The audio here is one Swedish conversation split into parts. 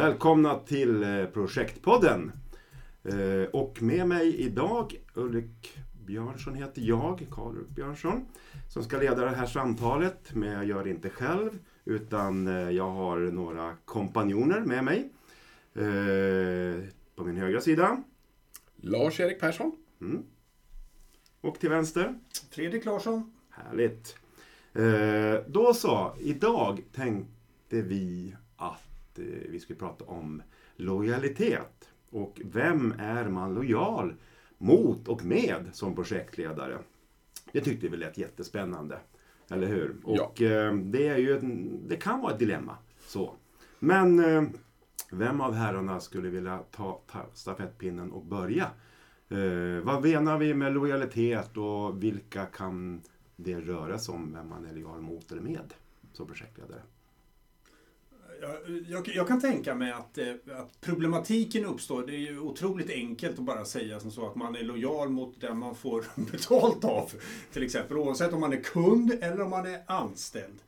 Välkomna till eh, Projektpodden. Eh, och med mig idag Ulrik Björnsson heter jag, Karl Ulrik Björnsson, som ska leda det här samtalet. Men jag gör det inte själv, utan eh, jag har några kompanjoner med mig. På min högra sida. Lars-Erik Persson. Mm. Och till vänster? Fredrik Larsson. Härligt. Då så, idag tänkte vi att Eh, vi ska prata om lojalitet. Och vem är man lojal mot och med som projektledare? Det tyckte vi lät jättespännande. Eller hur? Ja. Och eh, det, är ju det kan vara ett dilemma. Så. Men eh, vem av herrarna skulle vilja ta, ta stafettpinnen och börja? Eh, vad menar vi med lojalitet och vilka kan det röra sig om, vem man är lojal mot eller med som projektledare? Jag, jag, kan tänka mig att, eh, att, problematiken uppstår. Det är ju otroligt enkelt att bara säga som så att man är lojal mot den man får betalt av. Till exempel oavsett om man är kund eller om man är anställd.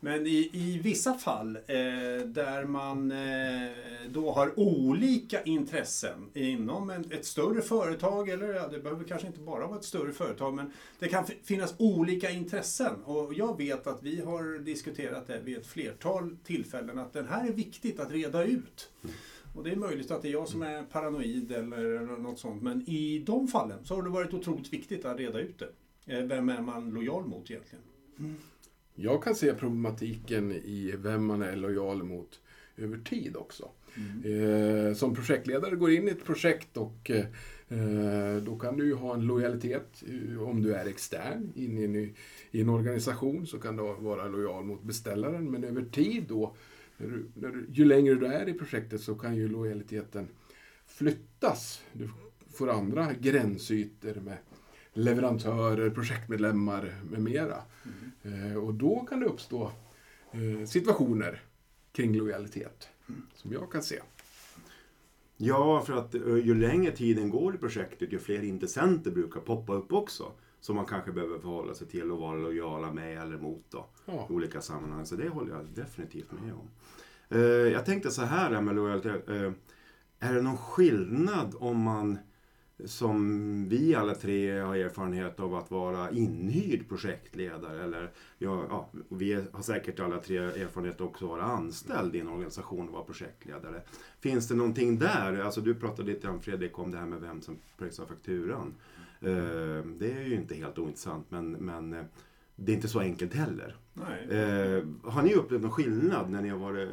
Men i, i vissa fall eh, där man eh, då har olika intressen inom en, ett större företag, eller ja, det behöver kanske inte bara vara ett större företag, men det kan finnas olika intressen. Och jag vet att vi har diskuterat det vid ett flertal tillfällen, att den här är viktigt att reda ut. Och det är möjligt att det är jag som är paranoid eller något sånt, men i de fallen så har det varit otroligt viktigt att reda ut det. Eh, vem är man lojal mot egentligen? Mm. Jag kan se problematiken i vem man är lojal mot över tid också. Mm. Eh, som projektledare går in i ett projekt och eh, då kan du ha en lojalitet eh, om du är extern in i en, i en organisation så kan du vara lojal mot beställaren men över tid då när du, när du, ju längre du är i projektet så kan ju lojaliteten flyttas. Du får andra gränsytor med leverantörer, projektmedlemmar med mera. Mm. Och då kan det uppstå eh, situationer kring lojalitet, mm. som jag kan se. Ja, för att eh, ju längre tiden går i projektet, ju fler intressenter brukar poppa upp också. Som man kanske behöver förhålla sig till och vara lojala med eller mot då, ja. i olika sammanhang. Så det håller jag definitivt med om. Jag tänkte så här med lojalitet. Är det någon skillnad om man som vi alla tre har erfarenhet av att vara inhyrd projektledare. Eller, ja, ja, vi har säkert alla tre erfarenhet också att vara anställd i en organisation och vara projektledare. Finns det någonting där? Alltså, du pratade lite grann Fredrik om det här med vem som pröjsar fakturan. Eh, det är ju inte helt ointressant men, men eh, det är inte så enkelt heller. Eh, har ni upplevt någon skillnad när ni har varit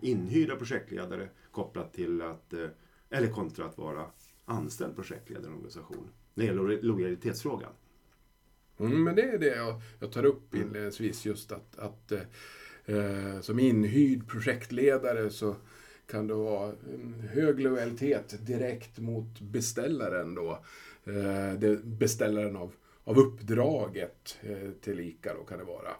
inhyrda projektledare kopplat till att, eh, eller kontra att vara anställd projektledare i en organisation. När det gäller lojalitetsfrågan. Mm, men det är det jag, jag tar upp mm. inledningsvis just att, att eh, som inhyrd projektledare så kan det vara hög lojalitet direkt mot beställaren då. Eh, beställaren av, av uppdraget eh, till lika då kan det vara.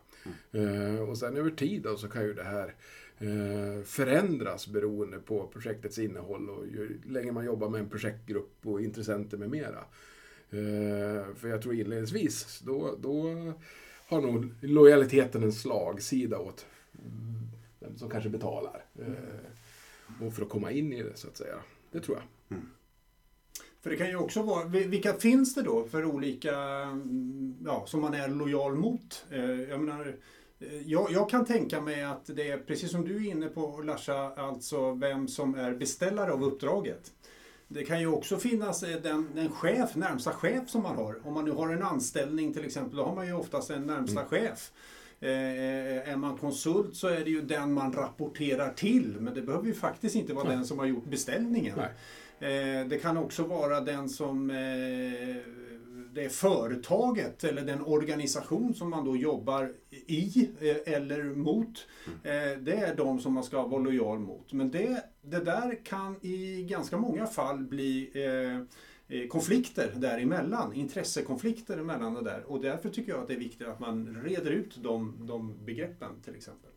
Mm. Eh, och sen över tid då så kan ju det här Eh, förändras beroende på projektets innehåll och ju längre man jobbar med en projektgrupp och intressenter med mera. Eh, för jag tror inledningsvis, då, då har nog lojaliteten en slagsida åt vem som kanske betalar. Eh, och för att komma in i det, så att säga. Det tror jag. Mm. För det kan ju också vara, vilka finns det då för olika, ja, som man är lojal mot? Jag menar, jag, jag, kan tänka mig att det är precis som du är inne på Larsa, alltså vem som är beställare av uppdraget. Det kan ju också finnas eh, den, den chef, närmsta chef som man har. Om man nu har en anställning till exempel, då har man ju oftast en närmsta mm. chef. Eh, är man konsult så är det ju den man rapporterar till, men det behöver ju faktiskt inte vara Nej. den som har gjort beställningen. Eh, det kan också vara den som eh, det företaget eller den organisation som man då jobbar i eh, eller mot. Mm. Eh, det är de som man ska vara lojal mot. Men det, det där kan i ganska många fall bli eh, konflikter däremellan, intressekonflikter emellan det där. Och därför tycker jag att det är viktigt att man reder ut de, de begreppen till exempel.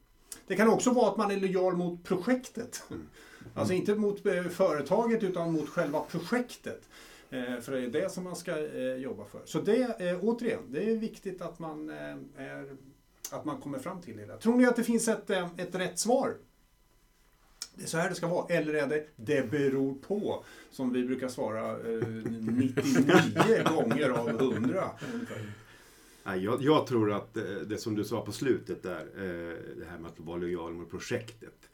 Det kan också vara att man är lojal mot projektet. Mm. Alltså inte mot företaget utan mot själva projektet. Eh, för det är det som man ska eh, jobba för. Så det, eh, återigen, det är viktigt att man, är, att man kommer fram till det. Tror ni att det finns ett, ett rätt svar? det är så här det ska vara. Eller är det det beror på, som vi brukar svara eh, 99 gånger av 100. Jag, jag, tror att det som du sa på slutet där, det här med att vara lojal mot projektet.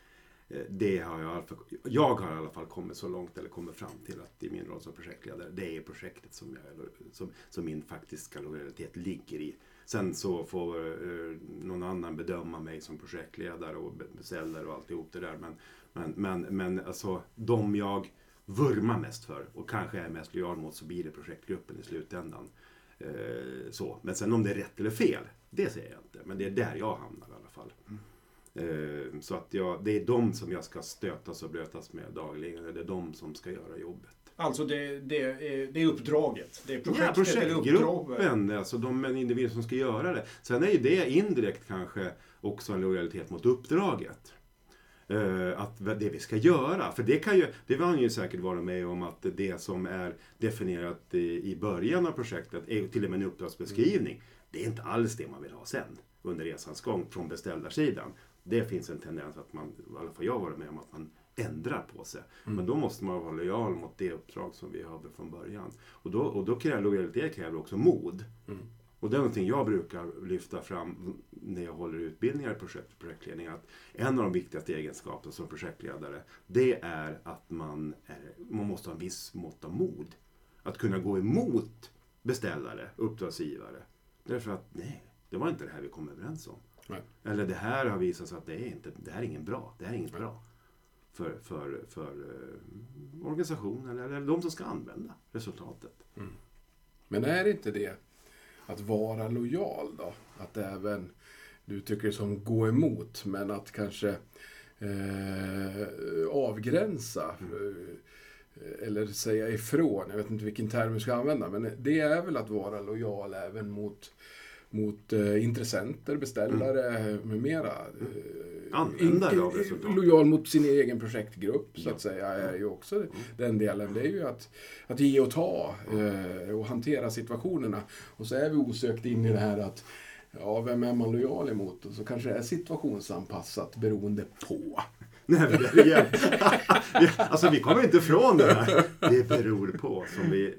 Eh, det har jag, jag har i alla fall kommit så långt, eller kommit fram till att i min roll som projektledare, det är projektet som, jag, som, som min faktiska lojalitet ligger i. Sen så får eh, någon annan bedöma mig som projektledare och beställare och alltihop det där. Men, men, men, men alltså de jag vurmar mest för och kanske är mest lojal mot så blir det projektgruppen i slutändan. Eh, så. Men sen om det är rätt eller fel, det säger jag inte. Men det är där jag hamnar i alla fall. Mm. Eh, så att jag, det är de som jag ska stötas och blötas med dagligen. Det är de som ska göra jobbet. Alltså det, det, är, det är uppdraget? Det är projektet ja, projektgruppen, alltså de individer som ska göra det. Sen är ju det indirekt kanske också en lojalitet mot uppdraget. Uh, att det vi ska göra. För det kan ju, det ni ju säkert varit med om att det som är definierat i, början av projektet, är till och med en uppdragsbeskrivning, mm. det är inte alls det man vill ha sen under resans gång från beställarsidan. Det finns en tendens att man, i alla fall jag har varit med om, att man ändrar på sig. Mm. Men då måste man vara lojal mot det uppdrag som vi har från början. Och då, och då kräver lojalitet kräver också mod. Mm. Och det är någonting jag brukar lyfta fram när jag håller utbildningar i projekt, projektledning. Att en av de viktigaste egenskaperna som projektledare, det är att man, är, man måste ha en viss mått av mod. Att kunna gå emot beställare, uppdragsgivare. Därför att nej, det var inte det här vi kom överens om. Nej. Eller det här har visat sig att det är, inte, det här är ingen bra. Det här är inget nej. bra för, för, för eh, organisationen eller, eller de som ska använda resultatet. Mm. Men är inte det att vara lojal då? Att även, du tycker som gå emot, men att kanske eh, avgränsa. Mm. Eller säga ifrån, jag vet inte vilken term vi ska använda, men det är väl att vara lojal även mot mot eh, intressenter, beställare mm. med mera. Eh, Användare av resultat. Lojal mot sin egen projektgrupp så att säga är ju också mm. den delen. Det är ju att, att ge och ta eh, och hantera situationerna. Och så är vi osökt in i det här att Ja, vem är man lojal emot? Och så kanske det är situationsanpassat beroende på. Nej, det, alltså vi kommer inte ifrån det här. Det beror på, som vi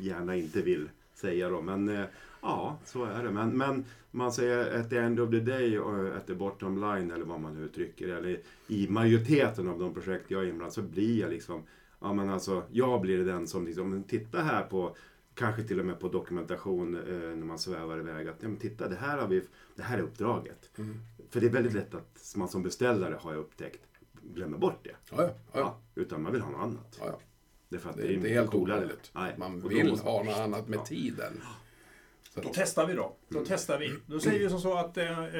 gärna inte vill säga då. Men eh, Ja, så är det. Men, men man säger at the end of the day, at the bottom line eller vad man nu uttrycker eller i majoriteten av de projekt jag är inblandad så blir jag liksom, ja men alltså, jag blir den som liksom, titta här på Kanske till och med på dokumentation eh, när man svävar iväg. Att ja, men titta, det här, har vi, det här är uppdraget. Mm. För det är väldigt lätt att man som beställare, har jag upptäckt, glömmer bort det. Ja, ja, ja. utan man vill ha något annat. Det är, för att det är, inte helt omöjligt. Man vill ha något annat med tiden. Då testar vi då. Då mm. testar vi. Då säger vi som så att eh, eh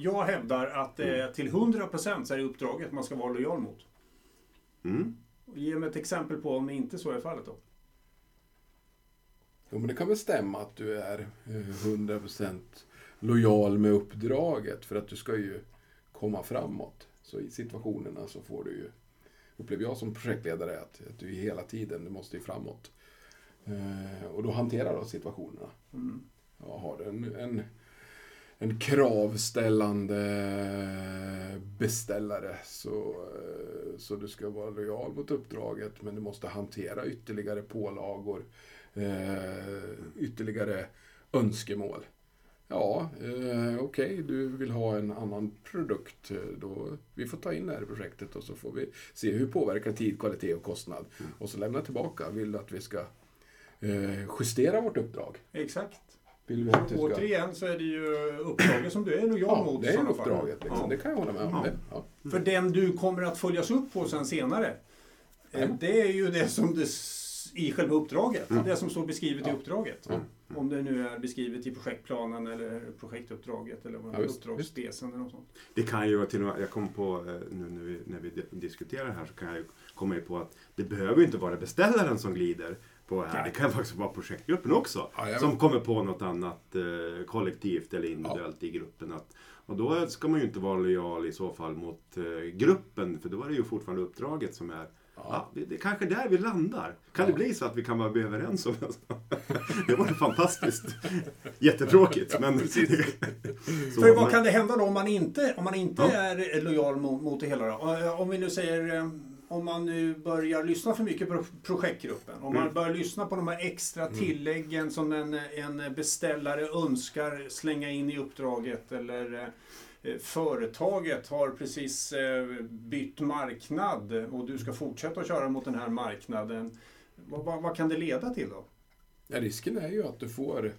jag hävdar att eh, till 100% så är det uppdraget man ska vara lojal mot. Mm. Ge mig ett exempel på om inte så är fallet då. Jo, men det kan väl stämma att du är 100% eh, lojal med uppdraget för att du ska ju komma framåt. Så i situationerna så får du ju, upplever jag som projektledare, att, att du hela tiden, du måste ju framåt. Eh, och då hanterar du situationerna. Mm. Jag har en, en, en kravställande beställare så, eh, så du ska vara lojal mot uppdraget men du måste hantera ytterligare pålagor, eh, ytterligare önskemål. Ja, eh, okej, okay, du vill ha en annan produkt. Då, vi får ta in det här projektet och så får vi se hur påverkar tid, kvalitet och kostnad. Mm. Och så lämna tillbaka. Vill du att vi ska justera vårt uppdrag. Exakt. Vill vi ska... Återigen så är det ju uppdraget som du är lojal ja, mot. det är uppdraget. Liksom. Ja. Det kan jag hålla med om. Ja. Ja. Mm. För den du kommer att följas upp på sen senare. Eh, det är ju det som det i själva uppdraget. Mm. Det som står beskrivet i uppdraget. Mm. Om det nu är beskrivet i projektplanen eller projektuppdraget eller vad ja, uppdragsdesen eller något sånt. Det kan ju till och med, jag kom på eh, nu när vi, när vi diskuterar här så kan jag komma på att det behöver inte vara beställaren som glider på här. Det kan faktiskt vara projektgruppen också. Ja, som kommer på något annat eh, kollektivt eller individuellt ja. i gruppen. Att, och då ska man ju inte vara lojal i så fall mot eh, gruppen för då är det ju fortfarande uppdraget som är Ja, det, det är kanske där vi landar. Kan det bli så att vi kan vara överens om det? Det vore fantastiskt. Jättetråkigt, men... Så, För vad kan det hända då om man inte, om man inte ja. är lojal mot, mot det hela? Då? Om vi nu säger eh, om man nu börjar lyssna för mycket på projektgruppen, om man mm. börjar lyssna på de här extra mm. tilläggen som en, en beställare önskar slänga in i uppdraget eller eh, företaget har precis eh, bytt marknad och du ska fortsätta att köra mot den här marknaden. Vad, vad, vad kan det leda till då? Ja, risken är ju att du får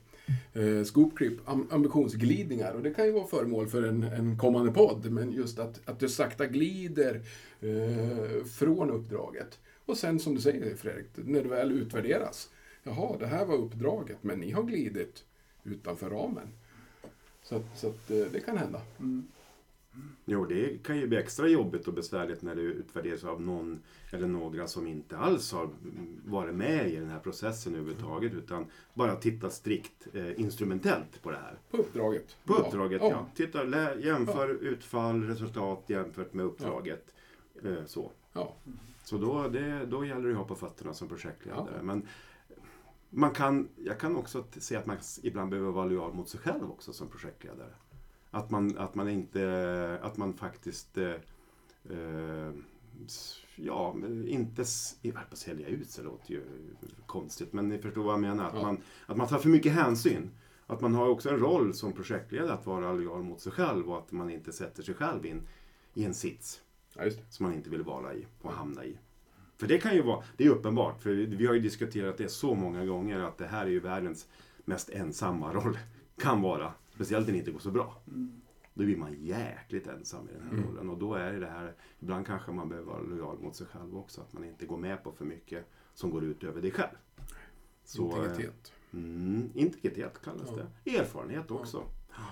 eh, scoopcreep, ambitionsglidningar. Och det kan ju vara föremål för en, en kommande podd, men just att, att du sakta glider eh, från uppdraget. Och sen som du säger Fredrik, när det väl utvärderas. Jaha, det här var uppdraget, men ni har glidit utanför ramen. Så, så att, eh, det kan hända. Mm. Jo, det kan ju bli extra jobbigt och besvärligt när det utvärderas av någon eller några som inte alls har varit med i den här processen överhuvudtaget utan bara tittar strikt eh, instrumentellt på det här. På uppdraget. På uppdraget, ja. ja. Titta, lä, jämför ja. utfall, resultat jämfört med uppdraget. Ja. Eh, så. Ja. Så då, det, då gäller det att ha på fötterna som projektledare. Men man kan, jag kan också se att man ibland behöver vara lojal mot sig själv också som projektledare. Att man, att man inte, att man faktiskt eh, eh ja, inte, på sälja ut sig låter ju konstigt, men ni förstår vad jag menar. Att, ja. man, att man tar för mycket hänsyn. Att man har också en roll som projektledare att vara lojal mot sig själv och att man inte sätter sig själv in i en sits ja, som man inte vill vara i och hamna i. För det kan ju vara, det är uppenbart, för vi har ju diskuterat det så många gånger att det här är ju världens mest ensamma roll. Kan vara. Speciellt när det inte går så bra. Mm. Då blir man jäkligt ensam i den här mm. rollen. Och då är det här, ibland kanske man behöver vara lojal mot sig själv också. Att man inte går med på för mycket som går ut över dig själv. Så, integritet. Mm, integritet kallas ja. det. Erfarenhet också. Ja.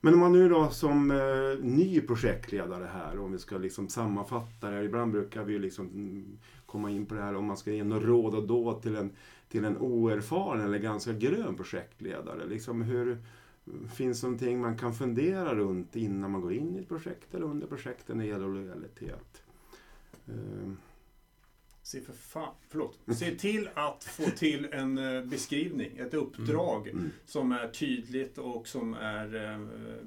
Men om man nu då som eh, ny projektledare här, om vi ska liksom sammanfatta det här. Ibland brukar vi liksom mm, komma in på det här om man ska ge något råd och då till en, till en oerfaren eller ganska grön projektledare. Liksom hur, finns någonting man kan fundera runt innan man går in i ett projekt eller under projektet när det gäller lojalitet? Ehm, Se för fan, förlåt. Se till att få till en eh, beskrivning, ett uppdrag mm. Mm. som är tydligt och som är, eh,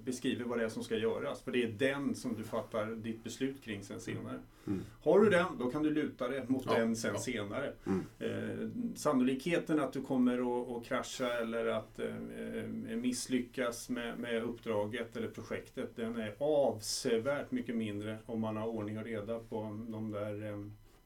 beskriver vad det är som ska göras. För det är den som du fattar ditt beslut kring sen senare. Mm. Har du den, då kan du luta dig mot ja. den sen ja. senare. Mm. Eh, sannolikheten att du kommer att, att krascha eller att eh, misslyckas med, med uppdraget eller projektet, den är avsevärt mycket mindre om man har ordning och reda på de där eh,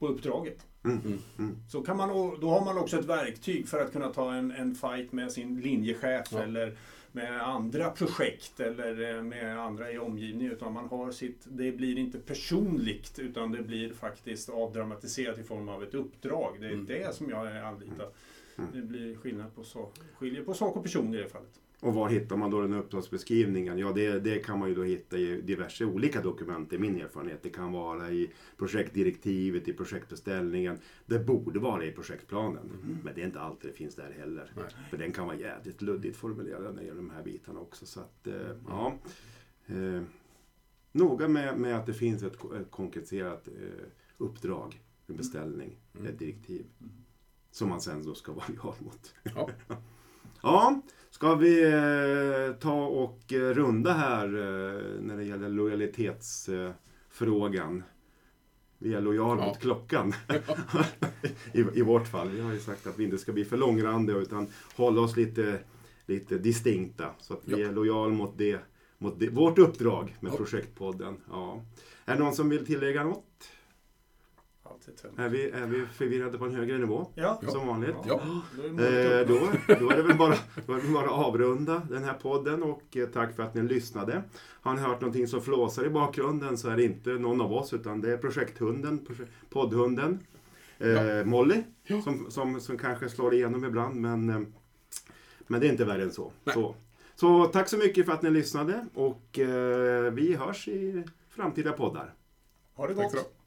på uppdraget. Mm, mm. Så kan man, då har man också ett verktyg för att kunna ta en, en fight med sin linjechef ja. eller med andra projekt eller eh, med andra i omgivningen. Utan man har sitt, det blir inte personligt utan det blir faktiskt avdramatiserat i form av ett uppdrag. Det är mm. det som jag är anlitad. Mm. Det blir skillnad på sak, skiljer på sak och person i det fallet. Och var hittar man då den uppdragsbeskrivningen? Ja, det, det kan man ju då hitta i diverse olika dokument, i min erfarenhet. Det kan vara i projektdirektivet, i projektbeställningen. Det borde vara i projektplanen. Mm. Men det är inte alltid det finns där heller. Nej. För den kan vara jävligt luddigt formulerad när det gäller de här bitarna också. Så att, eh, mm. ja. Eh, noga med, med att det finns ett, ett konkretiserat eh, uppdrag, en beställning, mm. ett direktiv. Mm. Som man sen då ska vara lojal mot. Ja. Ja. Ska vi eh, ta och eh, runda här eh, när det gäller lojalitetsfrågan? Vi är lojala ja. mot klockan. I, I vårt fall. Vi har ju sagt att vi inte ska bli för långrandiga utan hålla oss lite, lite distinkta. Så att vi ja. är lojala mot, det, mot det, vårt uppdrag med ja. projektpodden. Ja. Är det någon som vill tillägga något? Är vi, är vi förvirrade på en högre nivå? Ja. Som vanligt? Ja. Eh, då, då, är det väl bara, då är det bara avrunda den här podden och eh, tack för att ni lyssnade. Har ni hört någonting som flåsar i bakgrunden så är det inte någon av oss utan det är projekthunden, poddhunden. Eh, ja. Molly ja. Som, som, som kanske slår igenom ibland men, eh, men det är inte värre än så. så. Så tack så mycket för att ni lyssnade och vi hörs i framtida poddar. Ha det gott!